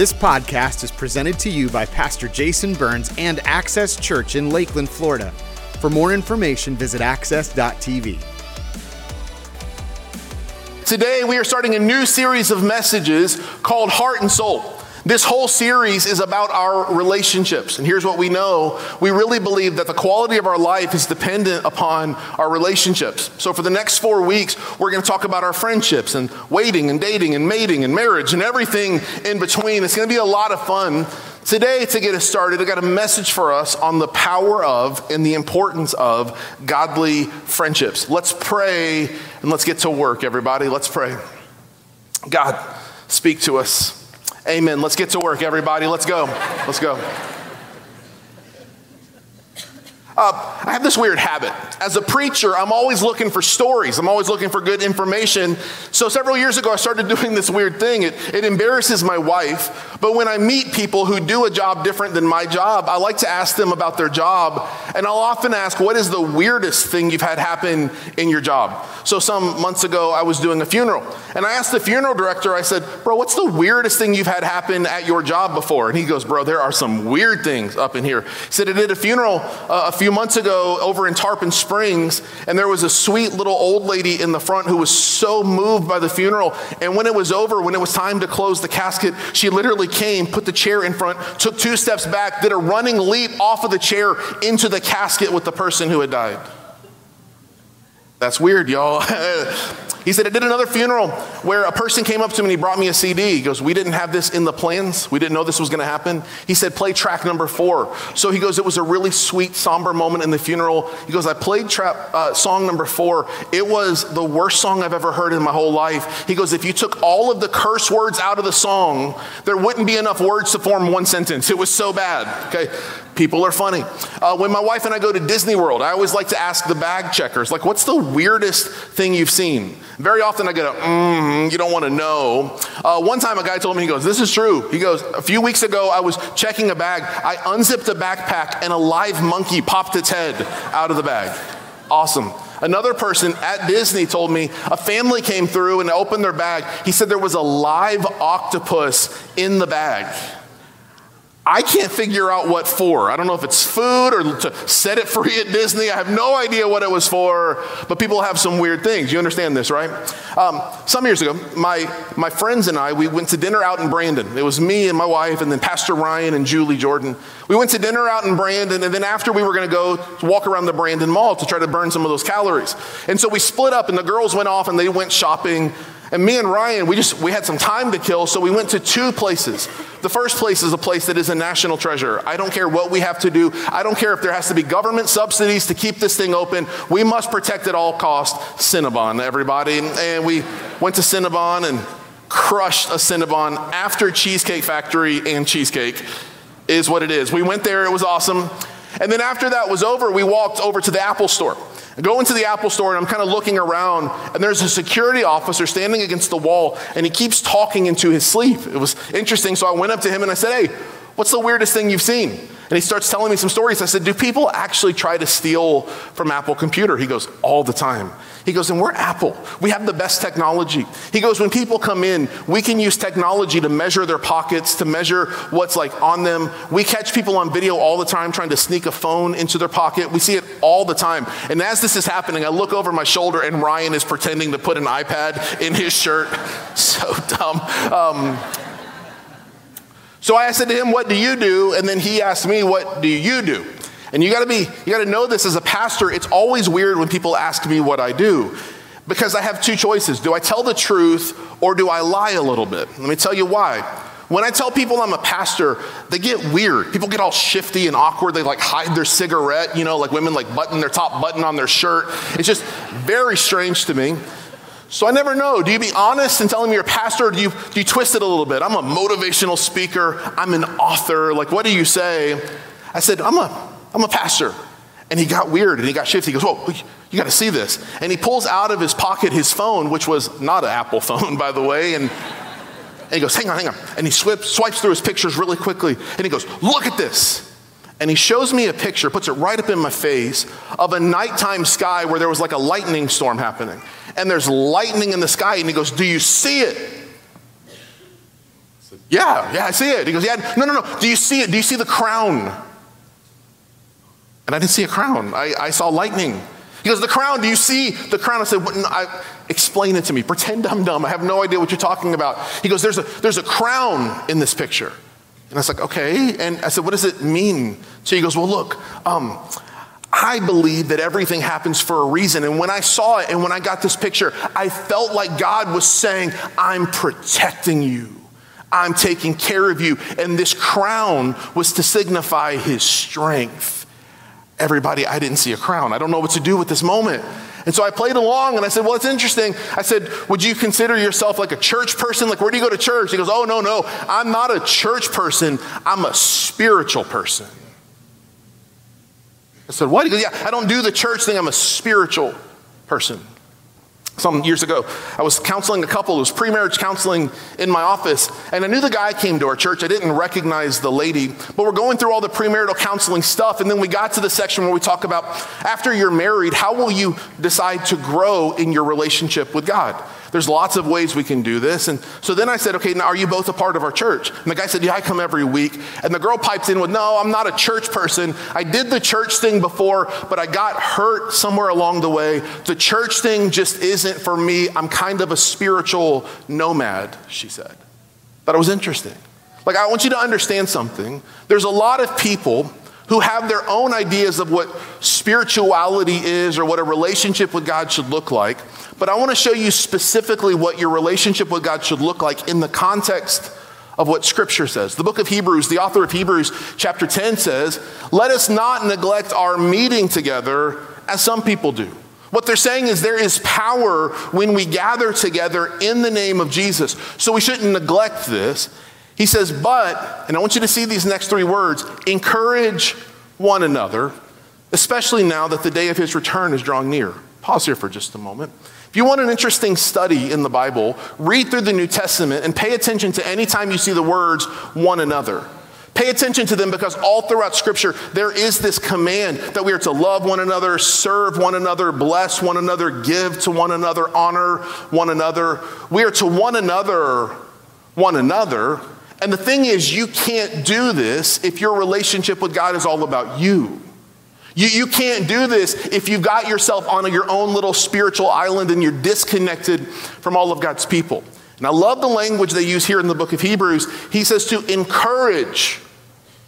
This podcast is presented to you by Pastor Jason Burns and Access Church in Lakeland, Florida. For more information, visit access.tv. Today, we are starting a new series of messages called Heart and Soul. This whole series is about our relationships. And here's what we know we really believe that the quality of our life is dependent upon our relationships. So, for the next four weeks, we're going to talk about our friendships and waiting and dating and mating and marriage and everything in between. It's going to be a lot of fun. Today, to get us started, I got a message for us on the power of and the importance of godly friendships. Let's pray and let's get to work, everybody. Let's pray. God, speak to us. Amen. Let's get to work, everybody. Let's go. Let's go. Uh, I have this weird habit. As a preacher, I'm always looking for stories. I'm always looking for good information. So several years ago, I started doing this weird thing. It, it embarrasses my wife, but when I meet people who do a job different than my job, I like to ask them about their job. And I'll often ask, What is the weirdest thing you've had happen in your job? So some months ago, I was doing a funeral. And I asked the funeral director, I said, Bro, what's the weirdest thing you've had happen at your job before? And he goes, Bro, there are some weird things up in here. He said, I did a funeral uh, a few few months ago over in Tarpon Springs, and there was a sweet little old lady in the front who was so moved by the funeral. And when it was over, when it was time to close the casket, she literally came, put the chair in front, took two steps back, did a running leap off of the chair into the casket with the person who had died. That's weird, y'all. He said, I did another funeral where a person came up to me and he brought me a CD. He goes, We didn't have this in the plans. We didn't know this was going to happen. He said, Play track number four. So he goes, It was a really sweet, somber moment in the funeral. He goes, I played tra- uh, song number four. It was the worst song I've ever heard in my whole life. He goes, If you took all of the curse words out of the song, there wouldn't be enough words to form one sentence. It was so bad. Okay. People are funny. Uh, when my wife and I go to Disney World, I always like to ask the bag checkers, like, what's the weirdest thing you've seen? Very often I get a, mm, you don't want to know. Uh, one time a guy told me, he goes, this is true. He goes, a few weeks ago I was checking a bag. I unzipped a backpack and a live monkey popped its head out of the bag. Awesome. Another person at Disney told me a family came through and opened their bag. He said there was a live octopus in the bag. I can't figure out what for. I don't know if it's food or to set it free at Disney. I have no idea what it was for, but people have some weird things. You understand this, right? Um, some years ago, my, my friends and I, we went to dinner out in Brandon. It was me and my wife, and then Pastor Ryan and Julie Jordan. We went to dinner out in Brandon, and then after we were going to go walk around the Brandon Mall to try to burn some of those calories. And so we split up, and the girls went off and they went shopping and me and Ryan, we just we had some time to kill, so we went to two places. The first place is a place that is a national treasure. I don't care what we have to do. I don't care if there has to be government subsidies to keep this thing open. We must protect at all costs Cinnabon, everybody. And we went to Cinnabon and crushed a Cinnabon after Cheesecake Factory and cheesecake is what it is. We went there, it was awesome. And then after that was over, we walked over to the Apple store. I go into the Apple store and I'm kind of looking around, and there's a security officer standing against the wall, and he keeps talking into his sleep. It was interesting, so I went up to him and I said, Hey, what's the weirdest thing you've seen? And he starts telling me some stories. I said, Do people actually try to steal from Apple Computer? He goes, All the time. He goes, And we're Apple. We have the best technology. He goes, When people come in, we can use technology to measure their pockets, to measure what's like on them. We catch people on video all the time trying to sneak a phone into their pocket. We see it all the time. And as this is happening, I look over my shoulder and Ryan is pretending to put an iPad in his shirt. So dumb. Um, so I said to him, What do you do? And then he asked me, What do you do? And you gotta be, you gotta know this as a pastor. It's always weird when people ask me what I do because I have two choices. Do I tell the truth or do I lie a little bit? Let me tell you why. When I tell people I'm a pastor, they get weird. People get all shifty and awkward. They like hide their cigarette, you know, like women like button their top button on their shirt. It's just very strange to me. So I never know. Do you be honest and tell me you're a pastor, or do you, do you twist it a little bit? I'm a motivational speaker. I'm an author. Like, what do you say? I said, I'm a, I'm a pastor. And he got weird and he got shifty. He goes, Whoa, you got to see this. And he pulls out of his pocket his phone, which was not an Apple phone, by the way. And, and he goes, Hang on, hang on. And he swipes, swipes through his pictures really quickly. And he goes, Look at this. And he shows me a picture, puts it right up in my face, of a nighttime sky where there was like a lightning storm happening and there's lightning in the sky, and he goes, Do you see it? said, Yeah, yeah, I see it. He goes, Yeah, no, no, no. Do you see it? Do you see the crown? And I didn't see a crown. I, I saw lightning. He goes, The crown, do you see the crown? I said, no, I, Explain it to me. Pretend I'm dumb. I have no idea what you're talking about. He goes, There's a, there's a crown in this picture. And I was like, Okay. And I said, What does it mean? So he goes, Well, look, um, I believe that everything happens for a reason. And when I saw it and when I got this picture, I felt like God was saying, I'm protecting you. I'm taking care of you. And this crown was to signify his strength. Everybody, I didn't see a crown. I don't know what to do with this moment. And so I played along and I said, Well, it's interesting. I said, Would you consider yourself like a church person? Like, where do you go to church? He goes, Oh, no, no. I'm not a church person. I'm a spiritual person. I said, What? He goes, Yeah, I don't do the church thing. I'm a spiritual person. Some years ago, I was counseling a couple. It was pre marriage counseling in my office. And I knew the guy came to our church. I didn't recognize the lady. But we're going through all the premarital counseling stuff. And then we got to the section where we talk about after you're married, how will you decide to grow in your relationship with God? There's lots of ways we can do this. And so then I said, okay, now are you both a part of our church? And the guy said, yeah, I come every week. And the girl pipes in with, no, I'm not a church person. I did the church thing before, but I got hurt somewhere along the way. The church thing just isn't for me. I'm kind of a spiritual nomad, she said. Thought it was interesting. Like, I want you to understand something. There's a lot of people who have their own ideas of what spirituality is or what a relationship with God should look like. But I want to show you specifically what your relationship with God should look like in the context of what Scripture says. The book of Hebrews, the author of Hebrews, chapter 10 says, Let us not neglect our meeting together as some people do. What they're saying is there is power when we gather together in the name of Jesus. So we shouldn't neglect this. He says, but, and I want you to see these next three words encourage one another, especially now that the day of his return is drawing near. Pause here for just a moment. If you want an interesting study in the Bible, read through the New Testament and pay attention to any time you see the words one another. Pay attention to them because all throughout Scripture, there is this command that we are to love one another, serve one another, bless one another, give to one another, honor one another. We are to one another, one another. And the thing is, you can't do this if your relationship with God is all about you. You, you can't do this if you've got yourself on your own little spiritual island and you're disconnected from all of God's people. And I love the language they use here in the book of Hebrews. He says to encourage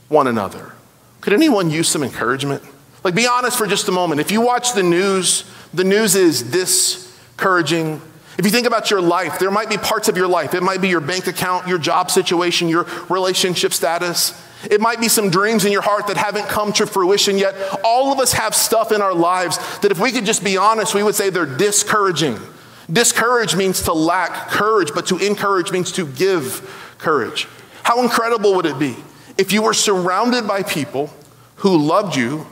one another. Could anyone use some encouragement? Like, be honest for just a moment. If you watch the news, the news is discouraging. If you think about your life, there might be parts of your life. It might be your bank account, your job situation, your relationship status. It might be some dreams in your heart that haven't come to fruition yet. All of us have stuff in our lives that, if we could just be honest, we would say they're discouraging. Discourage means to lack courage, but to encourage means to give courage. How incredible would it be if you were surrounded by people who loved you,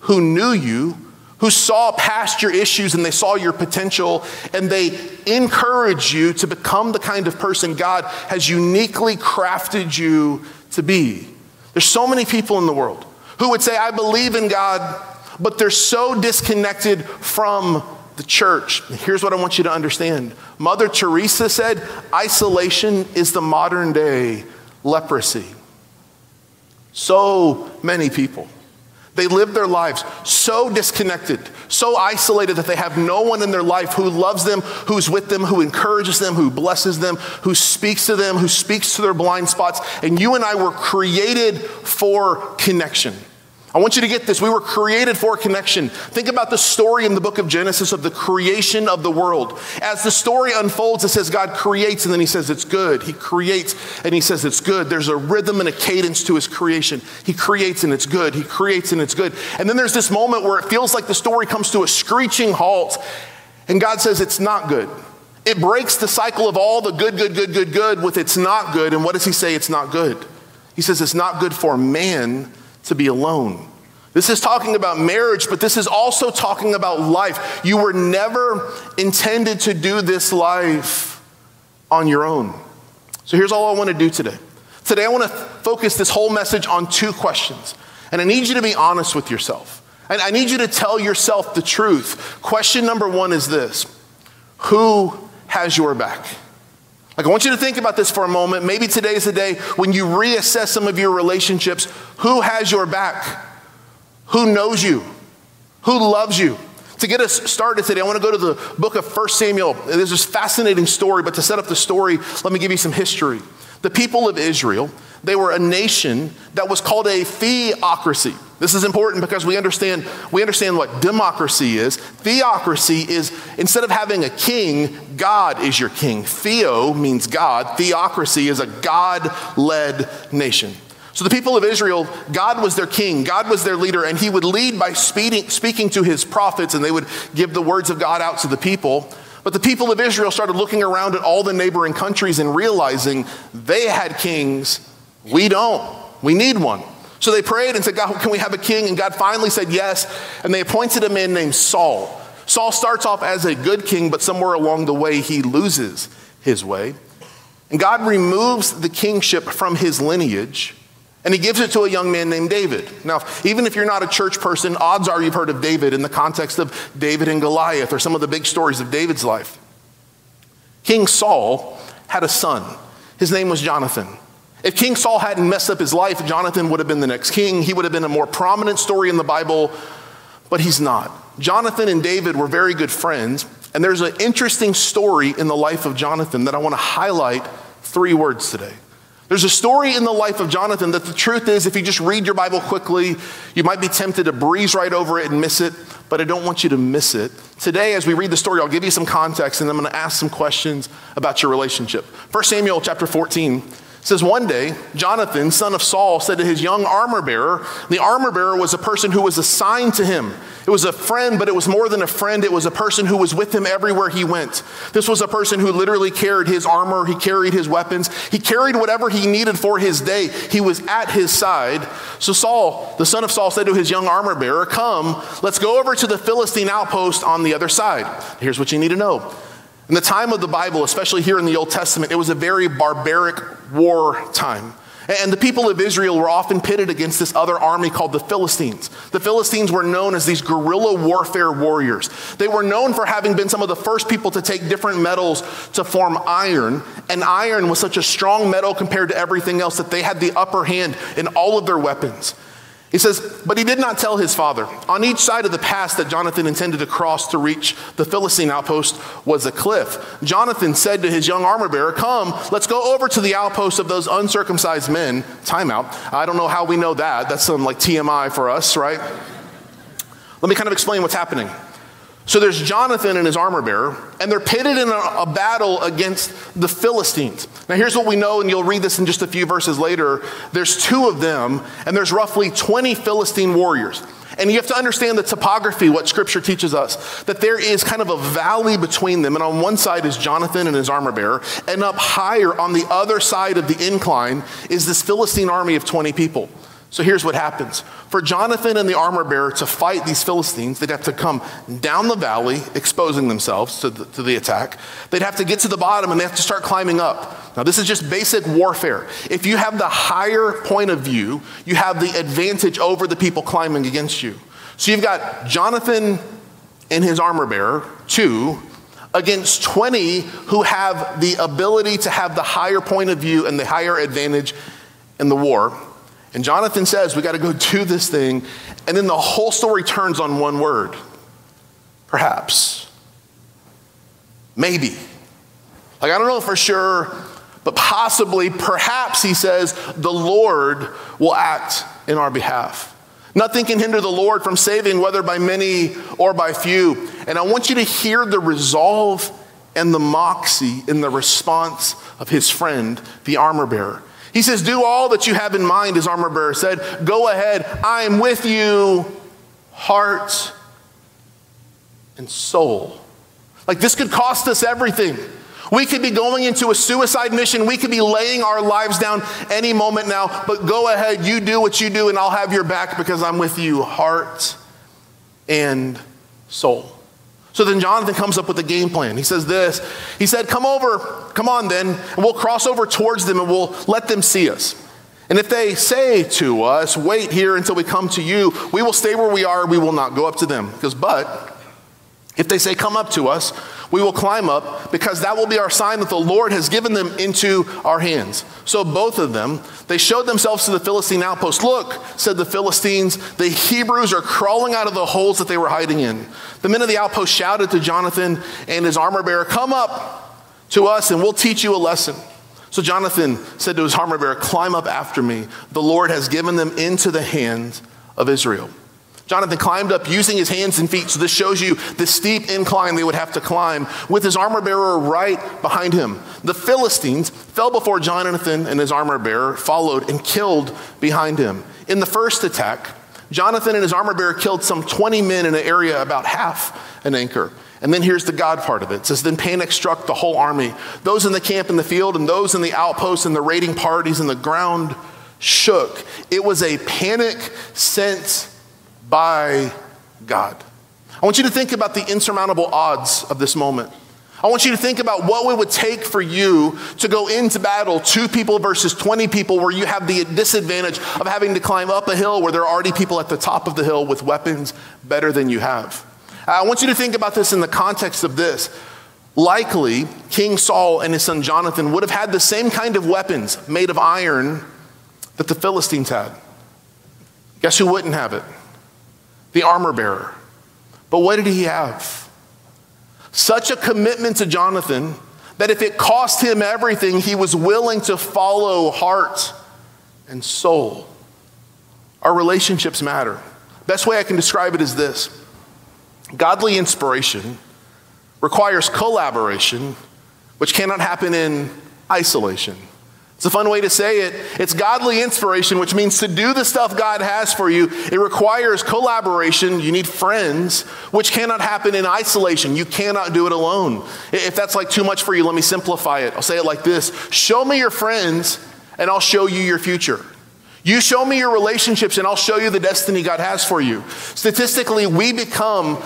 who knew you, who saw past your issues and they saw your potential and they encourage you to become the kind of person God has uniquely crafted you to be? There's so many people in the world who would say, I believe in God, but they're so disconnected from the church. Here's what I want you to understand Mother Teresa said, isolation is the modern day leprosy. So many people. They live their lives so disconnected, so isolated that they have no one in their life who loves them, who's with them, who encourages them, who blesses them, who speaks to them, who speaks to their blind spots. And you and I were created for connection. I want you to get this. We were created for connection. Think about the story in the book of Genesis of the creation of the world. As the story unfolds, it says God creates and then he says it's good. He creates and he says it's good. There's a rhythm and a cadence to his creation. He creates and it's good. He creates and it's good. And then there's this moment where it feels like the story comes to a screeching halt and God says it's not good. It breaks the cycle of all the good, good, good, good, good with it's not good. And what does he say? It's not good. He says it's not good for man to be alone. This is talking about marriage, but this is also talking about life. You were never intended to do this life on your own. So here's all I want to do today. Today, I want to focus this whole message on two questions. And I need you to be honest with yourself. And I need you to tell yourself the truth. Question number one is this Who has your back? Like, I want you to think about this for a moment. Maybe today is the day when you reassess some of your relationships. Who has your back? Who knows you? Who loves you? To get us started today, I want to go to the book of 1 Samuel. There's this fascinating story, but to set up the story, let me give you some history. The people of Israel, they were a nation that was called a theocracy. This is important because we understand, we understand what democracy is. Theocracy is instead of having a king, God is your king. Theo means God. Theocracy is a God led nation. So the people of Israel, God was their king, God was their leader, and he would lead by speaking, speaking to his prophets, and they would give the words of God out to the people. But the people of Israel started looking around at all the neighboring countries and realizing they had kings, we don't. We need one. So they prayed and said, God, can we have a king? And God finally said yes, and they appointed a man named Saul. Saul starts off as a good king, but somewhere along the way, he loses his way. And God removes the kingship from his lineage and he gives it to a young man named David. Now, even if you're not a church person, odds are you've heard of David in the context of David and Goliath or some of the big stories of David's life. King Saul had a son. His name was Jonathan. If King Saul hadn't messed up his life, Jonathan would have been the next king. He would have been a more prominent story in the Bible, but he's not. Jonathan and David were very good friends, and there's an interesting story in the life of Jonathan that I want to highlight three words today. There's a story in the life of Jonathan that the truth is, if you just read your Bible quickly, you might be tempted to breeze right over it and miss it, but I don't want you to miss it. Today, as we read the story, I'll give you some context and I'm going to ask some questions about your relationship. 1 Samuel chapter 14 says one day jonathan son of saul said to his young armor bearer the armor bearer was a person who was assigned to him. It was a friend but it was more than a friend. It was a person who was with him everywhere he went. This was a person who literally carried his armor. He carried his weapons. He carried whatever he needed for his day. He was at his side. So saul the son of saul said to his young armor bearer come let's go over to the philistine outpost on the other side. Here's what you need to know in the time of the Bible, especially here in the Old Testament, it was a very barbaric war time. And the people of Israel were often pitted against this other army called the Philistines. The Philistines were known as these guerrilla warfare warriors. They were known for having been some of the first people to take different metals to form iron. And iron was such a strong metal compared to everything else that they had the upper hand in all of their weapons. He says, But he did not tell his father. On each side of the pass that Jonathan intended to cross to reach the Philistine outpost was a cliff. Jonathan said to his young armor bearer, Come, let's go over to the outpost of those uncircumcised men. Timeout. I don't know how we know that. That's some like TMI for us, right? Let me kind of explain what's happening. So there's Jonathan and his armor bearer, and they're pitted in a, a, battle against the Philistines. Now, here's what we know, and you'll read this in just a few verses later. There's two of them, and there's roughly 20 Philistine warriors. And you have to understand the topography, what scripture teaches us, that there is kind of a valley between them. And on one side is Jonathan and his armor bearer, and up higher on the other side of the incline is this Philistine army of 20 people. So here's what happens. For Jonathan and the armor bearer to fight these Philistines, they'd have to come down the valley, exposing themselves to the, to the, attack. They'd have to get to the bottom and they have to start climbing up. Now, this is just basic warfare. If you have the higher point of view, you have the advantage over the people climbing against you. So you've got Jonathan and his armor bearer, two, against 20 who have the ability to have the higher point of view and the higher advantage in the war. And Jonathan says, We got to go do this thing. And then the whole story turns on one word perhaps. Maybe. Like, I don't know for sure, but possibly, perhaps, he says, the Lord will act in our behalf. Nothing can hinder the Lord from saving, whether by many or by few. And I want you to hear the resolve and the moxie in the response of his friend, the armor bearer. He says, Do all that you have in mind, his armor bearer said. Go ahead. I am with you, heart and soul. Like this could cost us everything. We could be going into a suicide mission. We could be laying our lives down any moment now. But go ahead, you do what you do, and I'll have your back because I'm with you, heart and soul. So then Jonathan comes up with a game plan. He says this He said, Come over, come on then, and we'll cross over towards them and we'll let them see us. And if they say to us, Wait here until we come to you, we will stay where we are, we will not go up to them. Because, but, if they say, Come up to us, we will climb up because that will be our sign that the Lord has given them into our hands. So both of them, they showed themselves to the Philistine outpost. Look, said the Philistines, the Hebrews are crawling out of the holes that they were hiding in. The men of the outpost shouted to Jonathan and his armor bearer, Come up to us and we'll teach you a lesson. So Jonathan said to his armor bearer, Climb up after me. The Lord has given them into the hands of Israel. Jonathan climbed up using his hands and feet. So this shows you the steep incline they would have to climb with his armor bearer right behind him. The Philistines fell before Jonathan and his armor bearer followed and killed behind him. In the first attack, Jonathan and his armor bearer killed some 20 men in an area about half an acre. And then here's the God part of it. It says, Then panic struck the whole army, those in the camp in the field, and those in the outposts and the raiding parties, and the ground shook. It was a panic sent by God. I want you to think about the insurmountable odds of this moment. I want you to think about what it would take for you to go into battle, two people versus 20 people, where you have the disadvantage of having to climb up a hill where there are already people at the top of the hill with weapons better than you have. I want you to think about this in the context of this. Likely, King Saul and his son Jonathan would have had the same kind of weapons made of iron that the Philistines had. Guess who wouldn't have it? The armor bearer. But what did he have? Such a commitment to Jonathan that if it cost him everything, he was willing to follow heart and soul. Our relationships matter. Best way I can describe it is this godly inspiration requires collaboration, which cannot happen in isolation. It's a fun way to say it. It's godly inspiration, which means to do the stuff God has for you, it requires collaboration. You need friends, which cannot happen in isolation. You cannot do it alone. If that's like too much for you, let me simplify it. I'll say it like this Show me your friends, and I'll show you your future. You show me your relationships, and I'll show you the destiny God has for you. Statistically, we become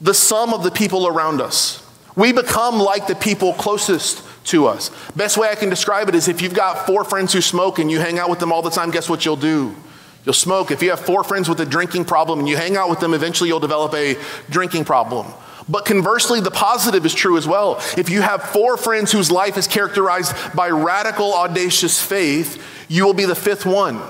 the sum of the people around us. We become like the people closest to us. Best way I can describe it is if you've got four friends who smoke and you hang out with them all the time, guess what you'll do? You'll smoke. If you have four friends with a drinking problem and you hang out with them, eventually you'll develop a drinking problem. But conversely, the positive is true as well. If you have four friends whose life is characterized by radical, audacious faith, you will be the fifth one.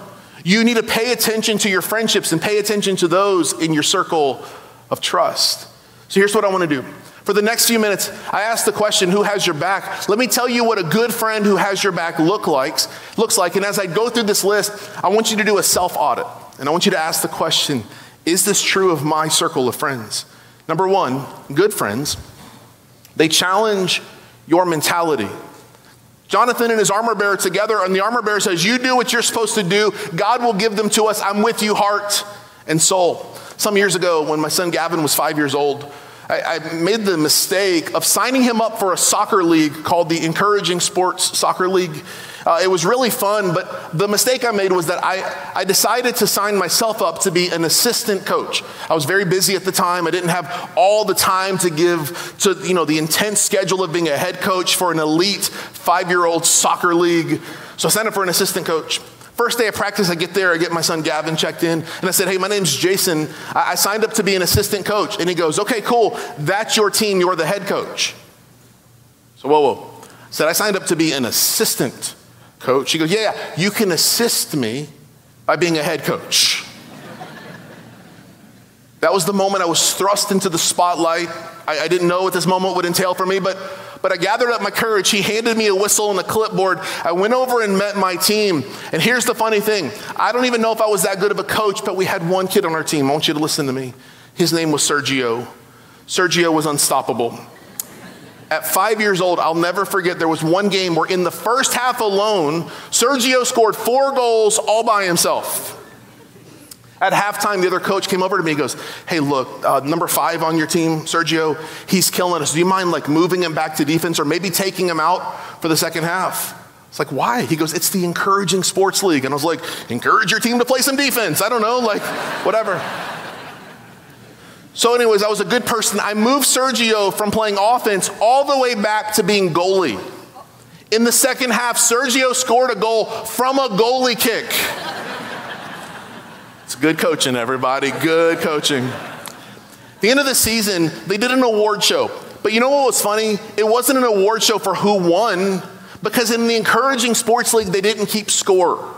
You need to pay attention to your friendships and pay attention to those in your circle of trust. So here's what I want to do. For the next few minutes, I ask the question, who has your back? Let me tell you what a good friend who has your back look like, looks like. And as I go through this list, I want you to do a self audit. And I want you to ask the question, is this true of my circle of friends? Number one, good friends, they challenge your mentality. Jonathan and his armor bearer together, and the armor bearer says, You do what you're supposed to do. God will give them to us. I'm with you, heart and soul. Some years ago, when my son Gavin was five years old, I, I, made the mistake of signing him up for a soccer league called the Encouraging Sports Soccer League. Uh, it was really fun, but the mistake I made was that I, I decided to sign myself up to be an assistant coach. I was very busy at the time. I didn't have all the time to give to you know the intense schedule of being a head coach for an elite five-year-old soccer league. So I signed up for an assistant coach. First day of practice, I get there, I get my son Gavin checked in, and I said, Hey, my name's Jason. I, signed up to be an assistant coach. And he goes, Okay, cool. That's your team. You're the head coach. So, whoa, whoa. I said, I signed up to be an assistant coach. He goes, Yeah, yeah, you can assist me by being a head coach. that was the moment I was thrust into the spotlight. I, I didn't know what this moment would entail for me, but but I gathered up my courage. He handed me a whistle and a clipboard. I went over and met my team. And here's the funny thing I don't even know if I was that good of a coach, but we had one kid on our team. I want you to listen to me. His name was Sergio. Sergio was unstoppable. At five years old, I'll never forget, there was one game where in the first half alone, Sergio scored four goals all by himself. At halftime, the other coach came over to me and goes, Hey, look, uh, number five on your team, Sergio, he's killing us. Do you mind like moving him back to defense or maybe taking him out for the second half? It's like, why? He goes, It's the encouraging sports league. And I was like, Encourage your team to play some defense. I don't know, like, whatever. So, anyways, I was a good person. I moved Sergio from playing offense all the way back to being goalie. In the second half, Sergio scored a goal from a goalie kick. Good coaching, everybody. Good coaching. The end of the season, they did an award show. But you know what was funny? It wasn't an award show for who won because in the encouraging sports league, they didn't keep score.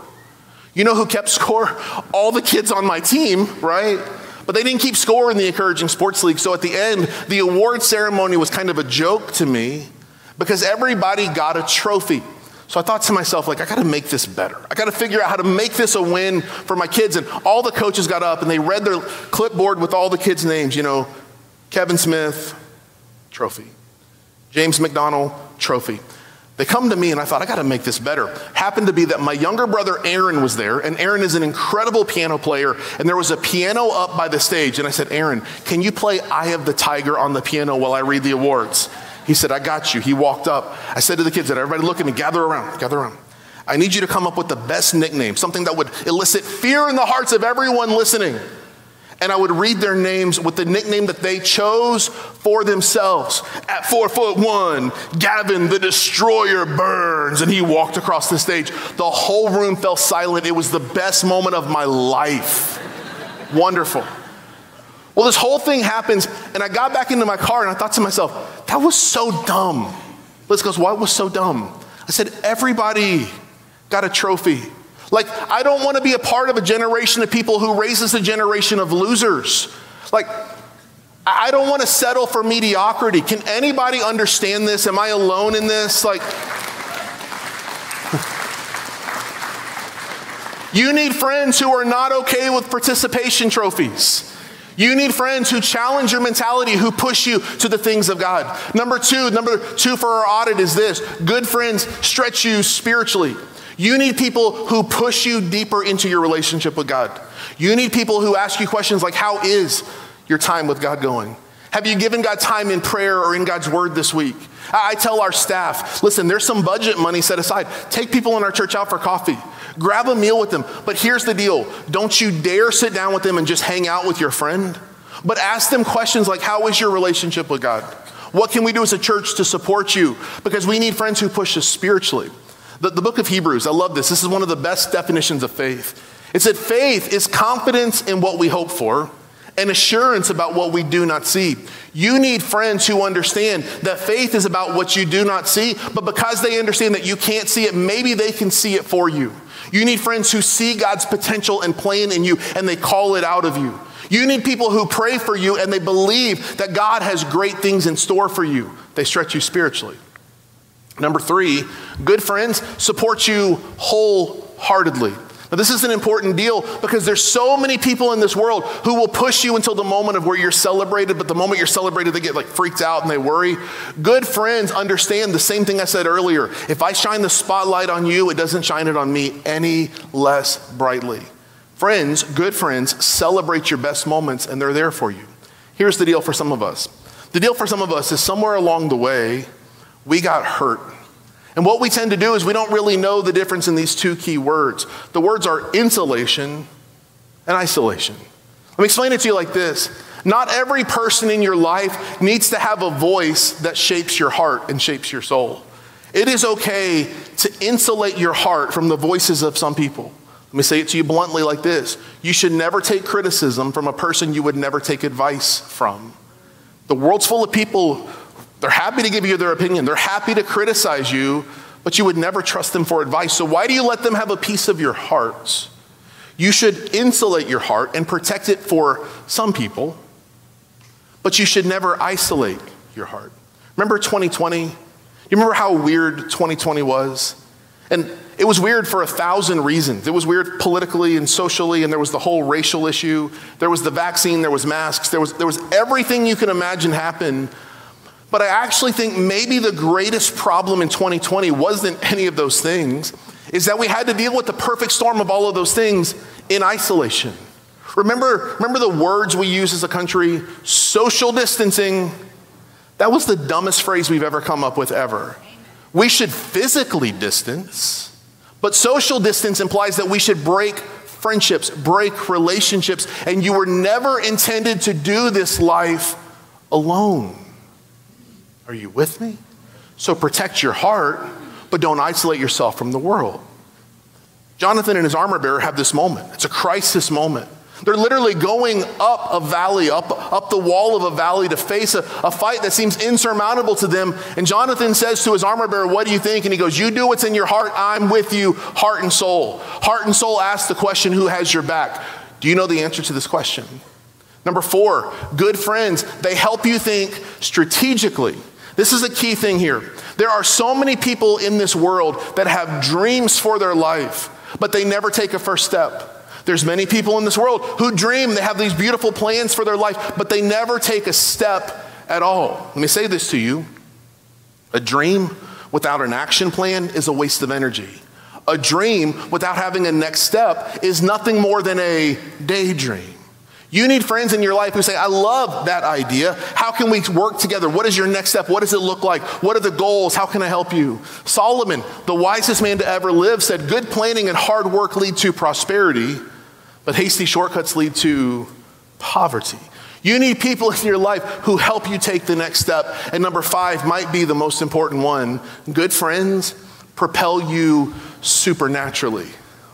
You know who kept score? All the kids on my team, right? But they didn't keep score in the encouraging sports league. So at the end, the award ceremony was kind of a joke to me because everybody got a trophy. So I thought to myself, like, I got to make this better. I got to figure out how to make this a win for my kids. And all the coaches got up and they read their clipboard with all the kids' names. You know, Kevin Smith, trophy. James McDonald, trophy. They come to me and I thought, I got to make this better. Happened to be that my younger brother Aaron was there, and Aaron is an incredible piano player, and there was a piano up by the stage. And I said, Aaron, can you play Eye of the Tiger on the piano while I read the awards? He said, I got you. He walked up. I said to the kids, that everybody look at me, gather around, gather around. I need you to come up with the best nickname, something that would elicit fear in the hearts of everyone listening. And I would read their names with the nickname that they chose for themselves. At four foot one, Gavin the Destroyer Burns. And he walked across the stage. The whole room fell silent. It was the best moment of my life. Wonderful. Well, this whole thing happens, and I got back into my car and I thought to myself, that was so dumb. Liz goes, What was so dumb? I said, Everybody got a trophy. Like, I don't want to be a part of a generation of people who raises a generation of losers. Like, I don't want to settle for mediocrity. Can anybody understand this? Am I alone in this? Like, you need friends who are not okay with participation trophies. You need friends who challenge your mentality, who push you to the things of God. Number two, number two for our audit is this good friends stretch you spiritually. You need people who push you deeper into your relationship with God. You need people who ask you questions like, How is your time with God going? Have you given God time in prayer or in God's word this week? I tell our staff, listen, there's some budget money set aside. Take people in our church out for coffee. Grab a meal with them. But here's the deal don't you dare sit down with them and just hang out with your friend, but ask them questions like, How is your relationship with God? What can we do as a church to support you? Because we need friends who push us spiritually. The, the book of Hebrews, I love this. This is one of the best definitions of faith. It said, faith is confidence in what we hope for and assurance about what we do not see. You need friends who understand that faith is about what you do not see, but because they understand that you can't see it, maybe they can see it for you. You need friends who see God's potential and plan in you and they call it out of you. You need people who pray for you and they believe that God has great things in store for you. They stretch you spiritually. Number three, good friends support you wholeheartedly. Now, this is an important deal because there's so many people in this world who will push you until the moment of where you're celebrated, but the moment you're celebrated, they get like freaked out and they worry. Good friends understand the same thing I said earlier. If I shine the spotlight on you, it doesn't shine it on me any less brightly. Friends, good friends, celebrate your best moments and they're there for you. Here's the deal for some of us the deal for some of us is somewhere along the way, we got hurt. And what we tend to do is we don't really know the difference in these two key words. The words are insulation and isolation. Let me explain it to you like this Not every person in your life needs to have a voice that shapes your heart and shapes your soul. It is okay to insulate your heart from the voices of some people. Let me say it to you bluntly like this You should never take criticism from a person you would never take advice from. The world's full of people they're happy to give you their opinion, they're happy to criticize you, but you would never trust them for advice. So, why do you let them have a piece of your heart? You should insulate your heart and protect it for some people, but you should never isolate your heart. Remember 2020? You remember how weird 2020 was? And it was weird for a thousand reasons. It was weird politically and socially, and there was the whole racial issue. There was the vaccine, there was masks, there was, there was everything you can imagine happen but I actually think maybe the greatest problem in 2020 wasn't any of those things, is that we had to deal with the perfect storm of all of those things in isolation. Remember, remember the words we use as a country? Social distancing. That was the dumbest phrase we've ever come up with ever. We should physically distance, but social distance implies that we should break friendships, break relationships, and you were never intended to do this life alone. Are you with me? So protect your heart, but don't isolate yourself from the world. Jonathan and his armor bearer have this moment. It's a crisis moment. They're literally going up a valley, up, up the wall of a valley to face a, a fight that seems insurmountable to them. And Jonathan says to his armor bearer, What do you think? And he goes, You do what's in your heart. I'm with you, heart and soul. Heart and soul ask the question, Who has your back? Do you know the answer to this question? Number four, good friends. They help you think strategically. This is a key thing here. There are so many people in this world that have dreams for their life, but they never take a first step. There's many people in this world who dream, they have these beautiful plans for their life, but they never take a step at all. Let me say this to you a dream without an action plan is a waste of energy. A dream without having a next step is nothing more than a daydream. You need friends in your life who say, I love that idea. How can we work together? What is your next step? What does it look like? What are the goals? How can I help you? Solomon, the wisest man to ever live, said, Good planning and hard work lead to prosperity, but hasty shortcuts lead to poverty. You need people in your life who help you take the next step. And number five might be the most important one good friends propel you supernaturally.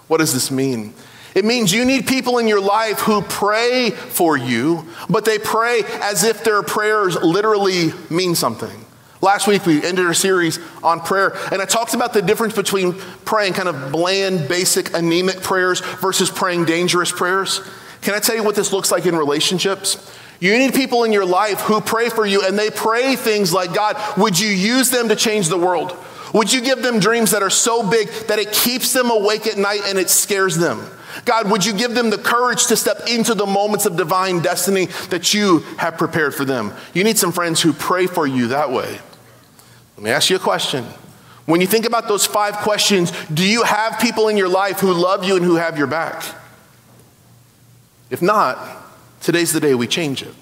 What does this mean? It means you need people in your life who pray for you, but they pray as if their prayers literally mean something. Last week, we ended our series on prayer, and I talked about the difference between praying kind of bland, basic, anemic prayers versus praying dangerous prayers. Can I tell you what this looks like in relationships? You need people in your life who pray for you, and they pray things like God, would you use them to change the world? Would you give them dreams that are so big that it keeps them awake at night and it scares them? God, would you give them the courage to step into the moments of divine destiny that you have prepared for them? You need some friends who pray for you that way. Let me ask you a question. When you think about those five questions, do you have people in your life who love you and who have your back? If not, today's the day we change it.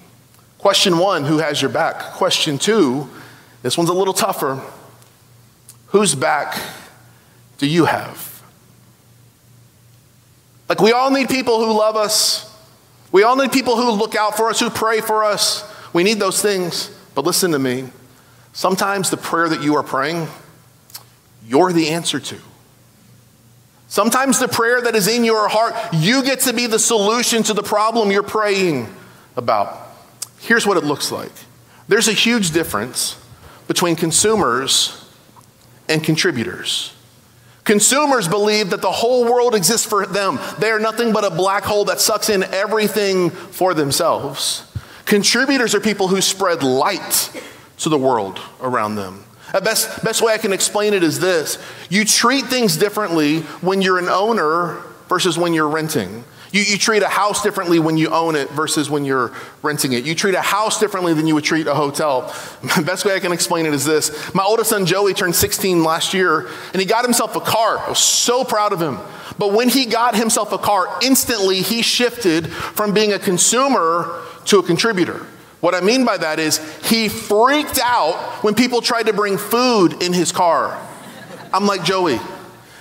Question one who has your back? Question two, this one's a little tougher. Whose back do you have? Like, we all need people who love us. We all need people who look out for us, who pray for us. We need those things. But listen to me. Sometimes the prayer that you are praying, you're the answer to. Sometimes the prayer that is in your heart, you get to be the solution to the problem you're praying about. Here's what it looks like there's a huge difference between consumers and contributors. Consumers believe that the whole world exists for them. They are nothing but a black hole that sucks in everything for themselves. Contributors are people who spread light to the world around them. The best, best way I can explain it is this you treat things differently when you're an owner versus when you're renting. You, you treat a house differently when you own it versus when you're renting it. You treat a house differently than you would treat a hotel. The best way I can explain it is this My oldest son Joey turned 16 last year, and he got himself a car. I was so proud of him. But when he got himself a car, instantly he shifted from being a consumer to a contributor. What I mean by that is he freaked out when people tried to bring food in his car. I'm like, Joey,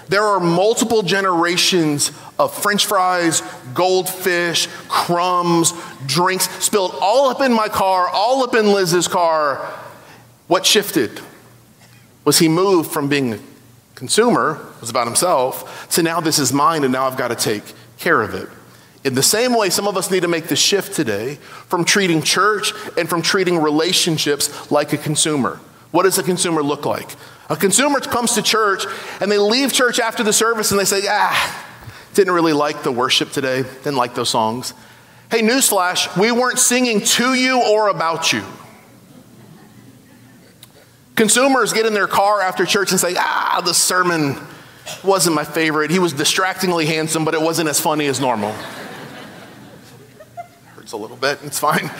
there are multiple generations of french fries, goldfish, crumbs, drinks spilled all up in my car, all up in Liz's car. What shifted was he moved from being a consumer, was about himself, to now this is mine and now I've got to take care of it. In the same way, some of us need to make the shift today from treating church and from treating relationships like a consumer. What does a consumer look like? A consumer comes to church and they leave church after the service and they say, ah, didn't really like the worship today, didn't like those songs. Hey, newsflash, we weren't singing to you or about you. Consumers get in their car after church and say, ah, the sermon wasn't my favorite. He was distractingly handsome, but it wasn't as funny as normal Hurts a little bit. It's fine.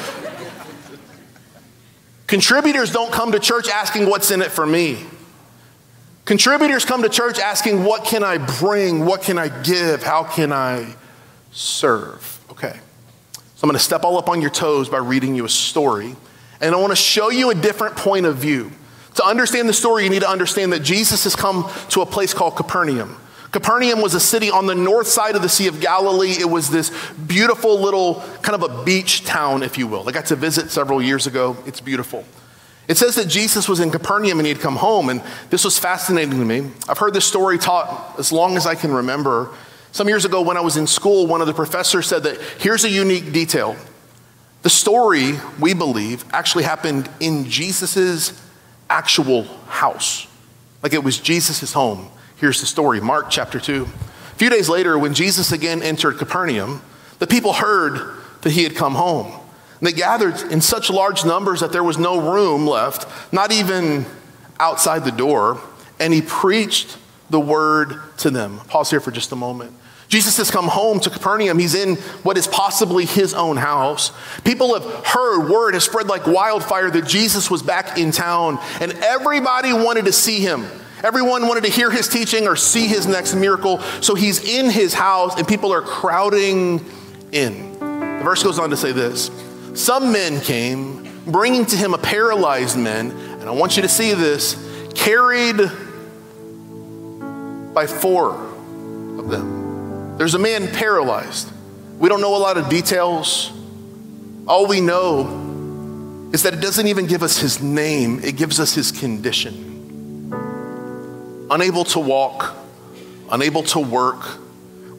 Contributors don't come to church asking what's in it for me. Contributors come to church asking, What can I bring? What can I give? How can I serve? Okay. So I'm going to step all up on your toes by reading you a story. And I want to show you a different point of view. To understand the story, you need to understand that Jesus has come to a place called Capernaum. Capernaum was a city on the north side of the Sea of Galilee. It was this beautiful little kind of a beach town, if you will. I got to visit several years ago. It's beautiful. It says that Jesus was in Capernaum and he'd come home, and this was fascinating to me. I've heard this story taught as long as I can remember. Some years ago, when I was in school, one of the professors said that here's a unique detail. The story, we believe, actually happened in Jesus' actual house. Like it was Jesus' home. Here's the story Mark chapter 2. A few days later, when Jesus again entered Capernaum, the people heard that he had come home. And they gathered in such large numbers that there was no room left, not even outside the door, and he preached the word to them. Pause here for just a moment. Jesus has come home to Capernaum. He's in what is possibly his own house. People have heard, word has spread like wildfire that Jesus was back in town, and everybody wanted to see him. Everyone wanted to hear his teaching or see his next miracle. So he's in his house, and people are crowding in. The verse goes on to say this Some men came, bringing to him a paralyzed man, and I want you to see this, carried by four of them. There's a man paralyzed. We don't know a lot of details. All we know is that it doesn't even give us his name, it gives us his condition. Unable to walk, unable to work,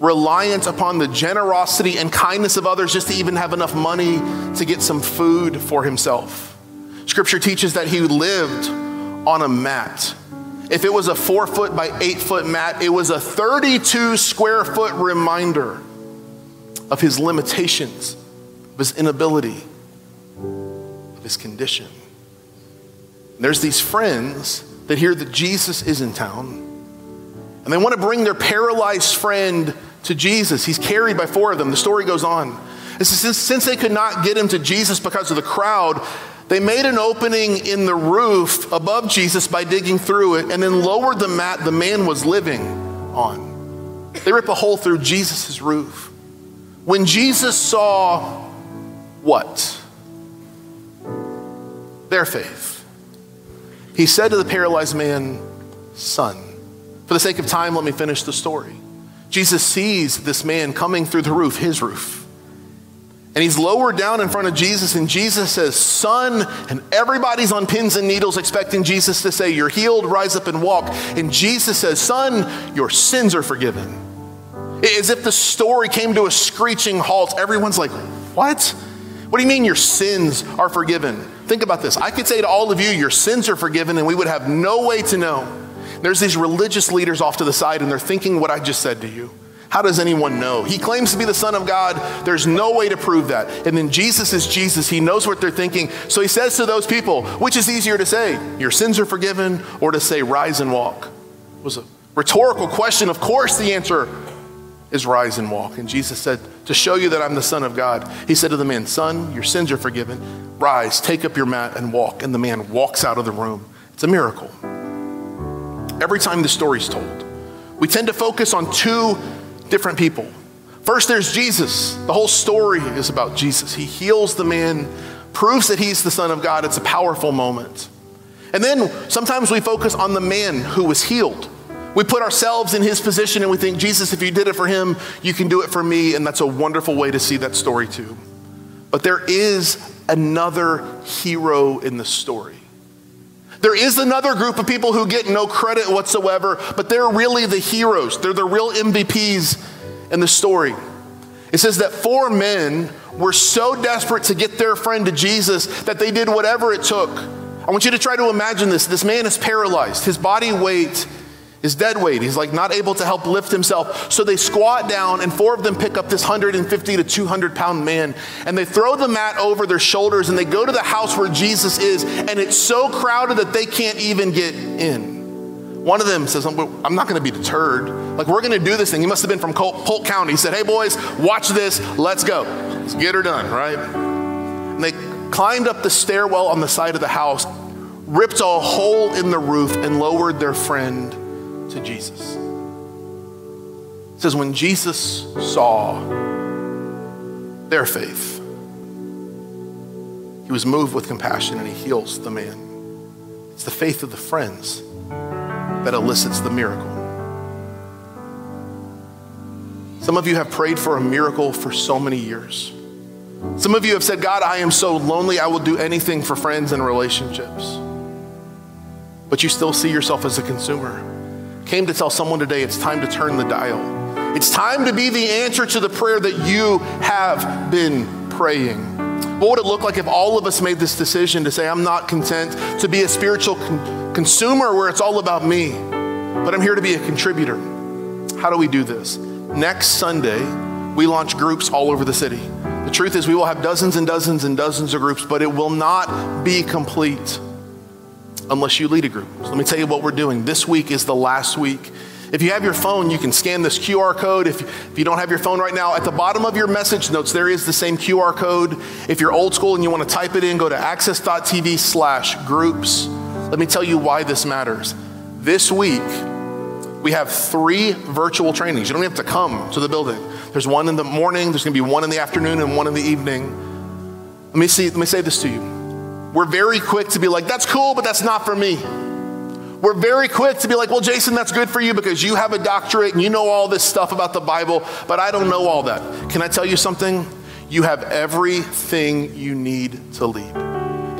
reliant upon the generosity and kindness of others just to even have enough money to get some food for himself. Scripture teaches that he lived on a mat if it was a four foot by eight foot mat, it was a 32 square foot reminder of his limitations, of his inability, of his condition. And there's these friends that hear that Jesus is in town, and they want to bring their paralyzed friend to Jesus. He's carried by four of them. The story goes on. Since, since they could not get him to Jesus because of the crowd, they made an opening in the roof above Jesus by digging through it and then lowered the mat the man was living on. They ripped a hole through Jesus' roof. When Jesus saw what? Their faith. He said to the paralyzed man, Son, for the sake of time, let me finish the story. Jesus sees this man coming through the roof, his roof. And he's lowered down in front of Jesus, and Jesus says, Son, and everybody's on pins and needles expecting Jesus to say, You're healed, rise up and walk. And Jesus says, Son, your sins are forgiven. As if the story came to a screeching halt. Everyone's like, What? What do you mean your sins are forgiven? Think about this. I could say to all of you, Your sins are forgiven, and we would have no way to know. There's these religious leaders off to the side, and they're thinking what I just said to you. How does anyone know? He claims to be the Son of God. There's no way to prove that. And then Jesus is Jesus. He knows what they're thinking. So he says to those people, which is easier to say, your sins are forgiven, or to say, rise and walk? It was a rhetorical question. Of course, the answer is rise and walk. And Jesus said, To show you that I'm the Son of God, he said to the man, Son, your sins are forgiven. Rise, take up your mat, and walk. And the man walks out of the room. It's a miracle. Every time the story's told, we tend to focus on two different people. First, there's Jesus. The whole story is about Jesus. He heals the man, proves that he's the Son of God. It's a powerful moment. And then sometimes we focus on the man who was healed. We put ourselves in his position and we think, Jesus, if you did it for him, you can do it for me. And that's a wonderful way to see that story too. But there is another hero in the story. There is another group of people who get no credit whatsoever, but they're really the heroes. They're the real MVPs in the story. It says that four men were so desperate to get their friend to Jesus that they did whatever it took. I want you to try to imagine this. This man is paralyzed, his body weight is dead weight. He's like not able to help lift himself. So they squat down, and four of them pick up this 150 to 200 pound man, and they throw the mat over their shoulders, and they go to the house where Jesus is, and it's so crowded that they can't even get in. One of them says, I'm not going to be deterred. Like, we're going to do this thing. He must have been from Polk County. He said, Hey, boys, watch this. Let's go. Let's get her done, right? And they climbed up the stairwell on the side of the house, ripped a hole in the roof, and lowered their friend to Jesus. It says, when Jesus saw their faith, he was moved with compassion and he heals the man. It's the faith of the friends that elicits the miracle. Some of you have prayed for a miracle for so many years. Some of you have said, God, I am so lonely, I will do anything for friends and relationships. But you still see yourself as a consumer came to tell someone today it's time to turn the dial. It's time to be the answer to the prayer that you have been praying. What would it look like if all of us made this decision to say, I'm not content to be a spiritual con- consumer where it's all about me, but I'm here to be a contributor? How do we do this? Next Sunday, we launch groups all over the city. The truth is, we will have dozens and dozens and dozens of groups, but it will not be complete unless you lead a group. So let me tell you what we're doing. This week is the last week. If you have your phone, you can scan this QR code. If, if you don't have your phone right now, at the bottom of your message notes, there is the same QR code. If you're old school and you want to type it in, go to access.tv slash groups. Let me tell you why this matters. This week, we have three virtual trainings. You don't have to come to the building. There's one in the morning, there's going to be one in the afternoon, and one in the evening. Let me see. Let me say this to you. We're very quick to be like, "That's cool, but that's not for me." We're very quick to be like, "Well, Jason, that's good for you because you have a doctorate and you know all this stuff about the Bible, but I don't know all that." Can I tell you something? You have everything you need to lead.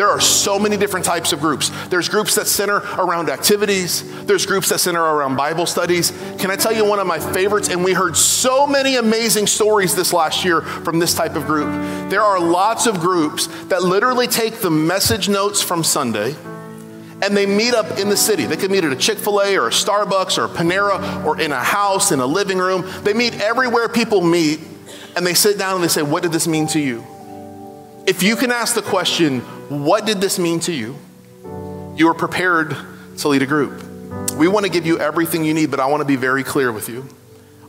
There are so many different types of groups. There's groups that center around activities, there's groups that center around Bible studies. Can I tell you one of my favorites? And we heard so many amazing stories this last year from this type of group. There are lots of groups that literally take the message notes from Sunday and they meet up in the city. They could meet at a Chick fil A or a Starbucks or a Panera or in a house, in a living room. They meet everywhere people meet and they sit down and they say, What did this mean to you? If you can ask the question, what did this mean to you? You are prepared to lead a group. We want to give you everything you need, but I want to be very clear with you.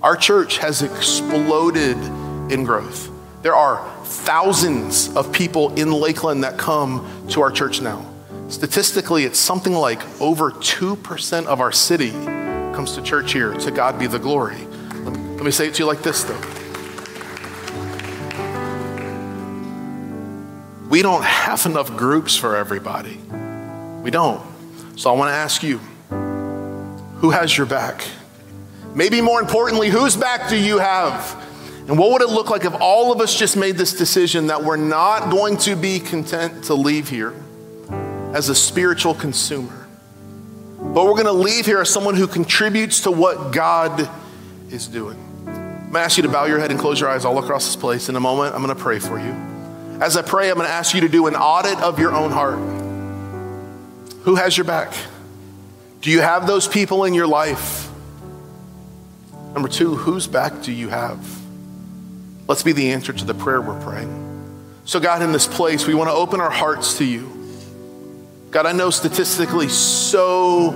Our church has exploded in growth. There are thousands of people in Lakeland that come to our church now. Statistically, it's something like over 2% of our city comes to church here. To God be the glory. Let me, let me say it to you like this, though. We don't have enough groups for everybody. We don't. So I want to ask you who has your back? Maybe more importantly, whose back do you have? And what would it look like if all of us just made this decision that we're not going to be content to leave here as a spiritual consumer, but we're going to leave here as someone who contributes to what God is doing? I'm going to ask you to bow your head and close your eyes all across this place. In a moment, I'm going to pray for you. As I pray, I'm going to ask you to do an audit of your own heart. Who has your back? Do you have those people in your life? Number two, whose back do you have? Let's be the answer to the prayer we're praying. So, God, in this place, we want to open our hearts to you. God, I know statistically so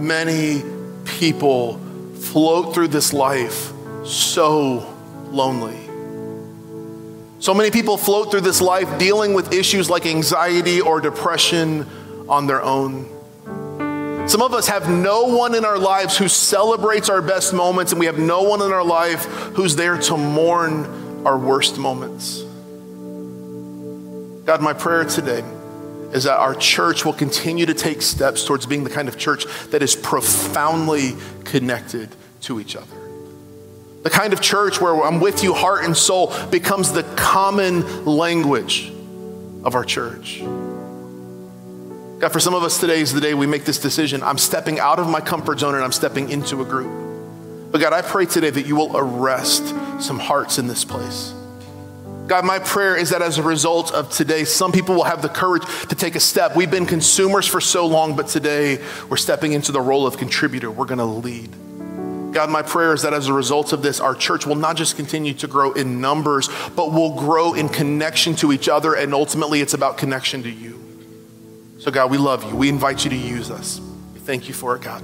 many people float through this life so lonely. So many people float through this life dealing with issues like anxiety or depression on their own. Some of us have no one in our lives who celebrates our best moments, and we have no one in our life who's there to mourn our worst moments. God, my prayer today is that our church will continue to take steps towards being the kind of church that is profoundly connected to each other. The kind of church where I'm with you heart and soul becomes the common language of our church. God, for some of us, today is the day we make this decision. I'm stepping out of my comfort zone and I'm stepping into a group. But God, I pray today that you will arrest some hearts in this place. God, my prayer is that as a result of today, some people will have the courage to take a step. We've been consumers for so long, but today we're stepping into the role of contributor. We're going to lead. God, my prayer is that as a result of this, our church will not just continue to grow in numbers, but will grow in connection to each other. And ultimately, it's about connection to you. So, God, we love you. We invite you to use us. Thank you for it, God.